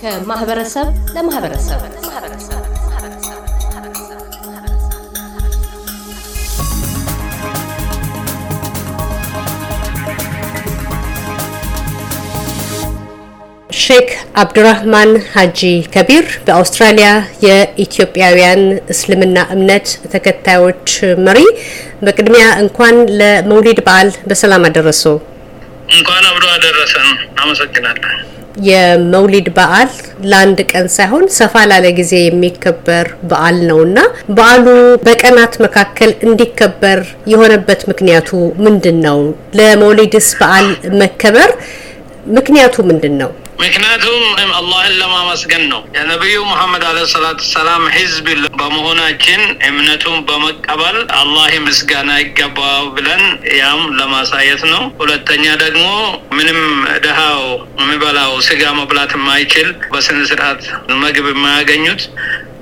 ከማህበረሰብ ለማህበረሰብ ሼክ አብዱራህማን ሀጂ ከቢር በአውስትራሊያ የኢትዮጵያውያን እስልምና እምነት ተከታዮች መሪ፣ በቅድሚያ እንኳን ለመውሊድ በዓል በሰላም አደረሱ። እንኳን አብሮ አደረሰን። አመሰግናለሁ። የመውሊድ በዓል ለአንድ ቀን ሳይሆን ሰፋ ላለ ጊዜ የሚከበር በዓል ነውና በዓሉ በቀናት መካከል እንዲከበር የሆነበት ምክንያቱ ምንድን ነው? ለመውሊድስ በዓል መከበር ምክንያቱ ምንድን ነው? ምክንያቱም አላህን ለማመስገን ነው። የነቢዩ ሙሐመድ አለ ሰላቱ ሰላም ህዝብ በመሆናችን እምነቱን በመቀበል አላህ ምስጋና ይገባው ብለን ያም ለማሳየት ነው። ሁለተኛ ደግሞ ምንም ድሃው የሚበላው ስጋ መብላት የማይችል በስነ ስርዓት ምግብ የማያገኙት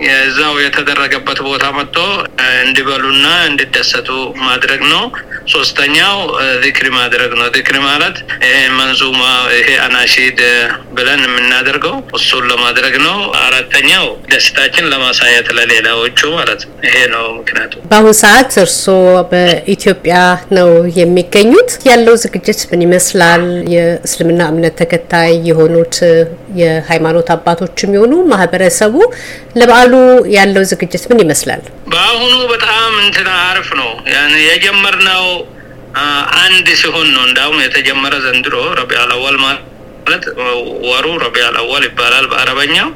የዛው የተደረገበት ቦታ መጥቶ እንዲበሉና እንዲደሰቱ ማድረግ ነው። ሶስተኛው ዚክሪ ማድረግ ነው። ዚክሪ ማለት ይሄ መንዙማ ይሄ አናሺድ ብለን የምናደርገው እሱን ለማድረግ ነው። አራተኛው ደስታችን ለማሳየት ለሌላዎቹ ማለት ነው። ይሄ ነው ምክንያቱ። በአሁኑ ሰዓት እርስዎ በኢትዮጵያ ነው የሚገኙት። ያለው ዝግጅት ምን ይመስላል? የእስልምና እምነት ተከታይ የሆኑት የሃይማኖት አባቶችም የሆኑ ማህበረሰቡ ለበዓሉ ያለው ዝግጅት ምን ይመስላል? በአሁኑ በጣም እንትና አሪፍ ነው። የጀመርነው አንድ ሲሆን ነው። እንዳውም የተጀመረ ዘንድሮ ረቢዑል አወል ማለት ወሩ ረቢዑል አወል ይባላል በአረበኛው።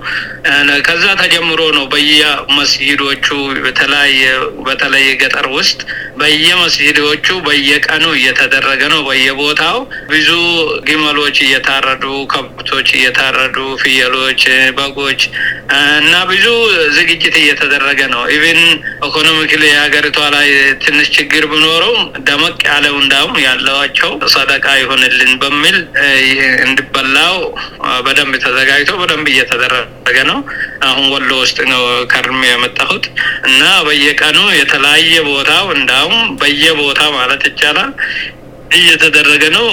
ከዛ ተጀምሮ ነው በየመስጊዶቹ በተለያየ በተለይ ገጠር ውስጥ በየመስጊዶቹ በየቀኑ እየተደረገ ነው። በየቦታው ብዙ ግመሎች እየታረዱ፣ ከብቶች እየታረዱ፣ ፍየሎች፣ በጎች እና ብዙ ዝግጅት እየተደረገ ነው። even economically የሀገሪቷ ላይ ትንሽ ችግር ቢኖረው ደመቅ ያለው እንዳውም ያለዋቸው ሰደቃ ይሆንልን በሚል እንዲበላው በደንብ ተዘጋጅቶ በደንብ እየተደረገ ነው። አሁን ወሎ ውስጥ ነው ከርሜ የመጣሁት እና በየቀኑ የተለያየ ቦታው እንዳውም በየቦታ ማለት ይቻላል እየተደረገ ነው።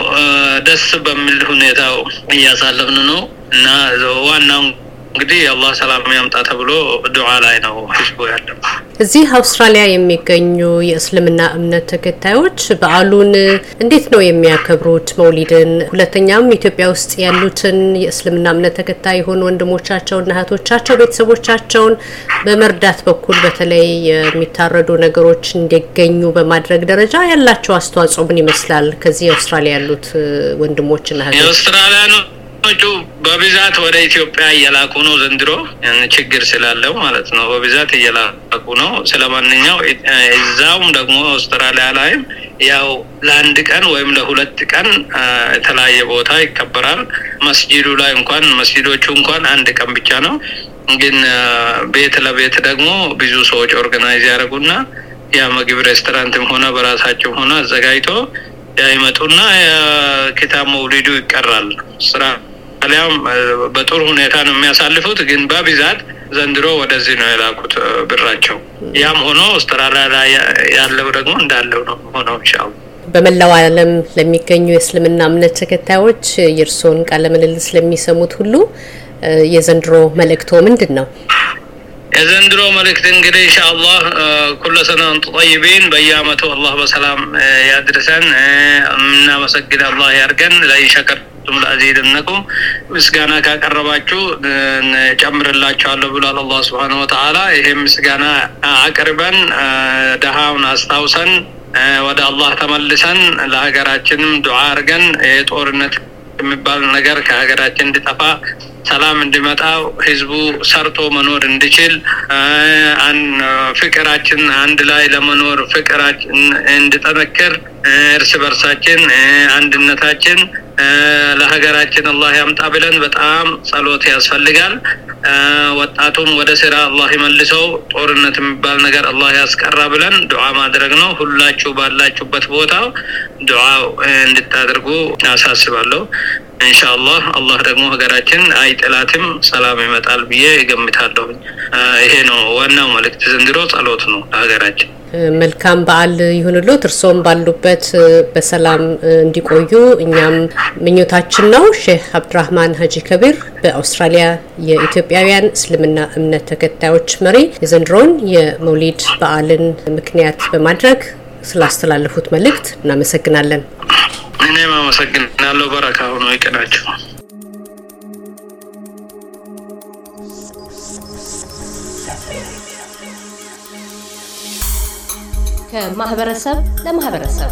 ደስ በሚል ሁኔታው እያሳለፍን ነው እና ዋናው እንግዲህ የአላህ ሰላም ያምጣ ተብሎ ዱዓ ላይ ነው ህዝቡ ያለው። እዚህ አውስትራሊያ የሚገኙ የእስልምና እምነት ተከታዮች በዓሉን እንዴት ነው የሚያከብሩት? መውሊድን። ሁለተኛም ኢትዮጵያ ውስጥ ያሉትን የእስልምና እምነት ተከታይ የሆኑ ወንድሞቻቸውና እህቶቻቸው ቤተሰቦቻቸውን በመርዳት በኩል በተለይ የሚታረዱ ነገሮች እንዲገኙ በማድረግ ደረጃ ያላቸው አስተዋጽኦ ምን ይመስላል? ከዚህ የአውስትራሊያ ያሉት ወንድሞችና እህቶች የአውስትራሊያ ነው ቹ በብዛት ወደ ኢትዮጵያ እየላኩ ነው። ዘንድሮ ችግር ስላለው ማለት ነው። በብዛት እየላኩ ነው። ስለማንኛው እዛውም ደግሞ አውስትራሊያ ላይም ያው ለአንድ ቀን ወይም ለሁለት ቀን የተለያየ ቦታ ይከበራል። መስጂዱ ላይ እንኳን መስጂዶቹ እንኳን አንድ ቀን ብቻ ነው። ግን ቤት ለቤት ደግሞ ብዙ ሰዎች organize ያደርጉና ያ ምግብ ሬስቶራንትም ሆነ በራሳቸው ሆነ አዘጋጅቶ ያይመጡና የኪታብ መውሊዱ ይቀራል ስራ አሊያም በጥሩ ሁኔታ ነው የሚያሳልፉት። ግን በብዛት ዘንድሮ ወደዚህ ነው የላኩት ብራቸው። ያም ሆኖ አውስትራሊያ ላይ ያለው ደግሞ እንዳለው ነው ሆነው ይሻሉ። በመላው ዓለም ለሚገኙ የእስልምና እምነት ተከታዮች የእርስዎን ቃለ ምልልስ ለሚሰሙት ሁሉ የዘንድሮ መልእክቶ ምንድን ነው? የዘንድሮ መልእክት እንግዲህ ኢንሻአላህ ኩለ አንቱ ጠይቢን በየአመቱ አላህ በሰላም ያድርሰን። የምናመሰግን አላህ ያርገን። ለኢን ሸከርቱም ለአዚደነኩም ምስጋና ካቀረባችሁ ጨምርላችኋለሁ ብሏል አላህ ስብሓነሁ ወተዓላ። ይሄም ምስጋና አቅርበን ደሃውን አስታውሰን ወደ አላህ ተመልሰን ለሀገራችንም ዱዓ አርገን የጦርነት የሚባል ነገር ከሀገራችን እንዲጠፋ ሰላም እንዲመጣ ህዝቡ ሰርቶ መኖር እንዲችል ፍቅራችን አንድ ላይ ለመኖር ፍቅራችን እንዲጠነክር እርስ በርሳችን አንድነታችን ለሀገራችን አላህ ያምጣ ብለን በጣም ጸሎት ያስፈልጋል። ወጣቱም ወደ ስራ አላህ ይመልሰው፣ ጦርነት የሚባል ነገር አላህ ያስቀራ ብለን ዱዓ ማድረግ ነው። ሁላችሁ ባላችሁበት ቦታ ዱዓ እንድታደርጉ አሳስባለሁ። ኢንሻአላህ አላህ ደግሞ ሀገራችን አይጥላትም፣ ሰላም ይመጣል ብዬ እገምታለሁ። ይሄ ነው ዋናው መልእክት። ዘንድሮ ጸሎት ነው ለሀገራችን። መልካም በዓል ይሁንሎት። እርስዎም ባሉበት በሰላም እንዲቆዩ እኛም ምኞታችን ነው። ሼህ አብዱራህማን ሀጂ ከቢር በአውስትራሊያ የኢትዮጵያውያን እስልምና እምነት ተከታዮች መሪ የዘንድሮውን የመውሊድ በዓልን ምክንያት በማድረግ ስላስተላለፉት መልእክት እናመሰግናለን። እኔም አመሰግናለሁ። በረካ ሆኖ ይቀናችሁ። ከማህበረሰብ ለማህበረሰብ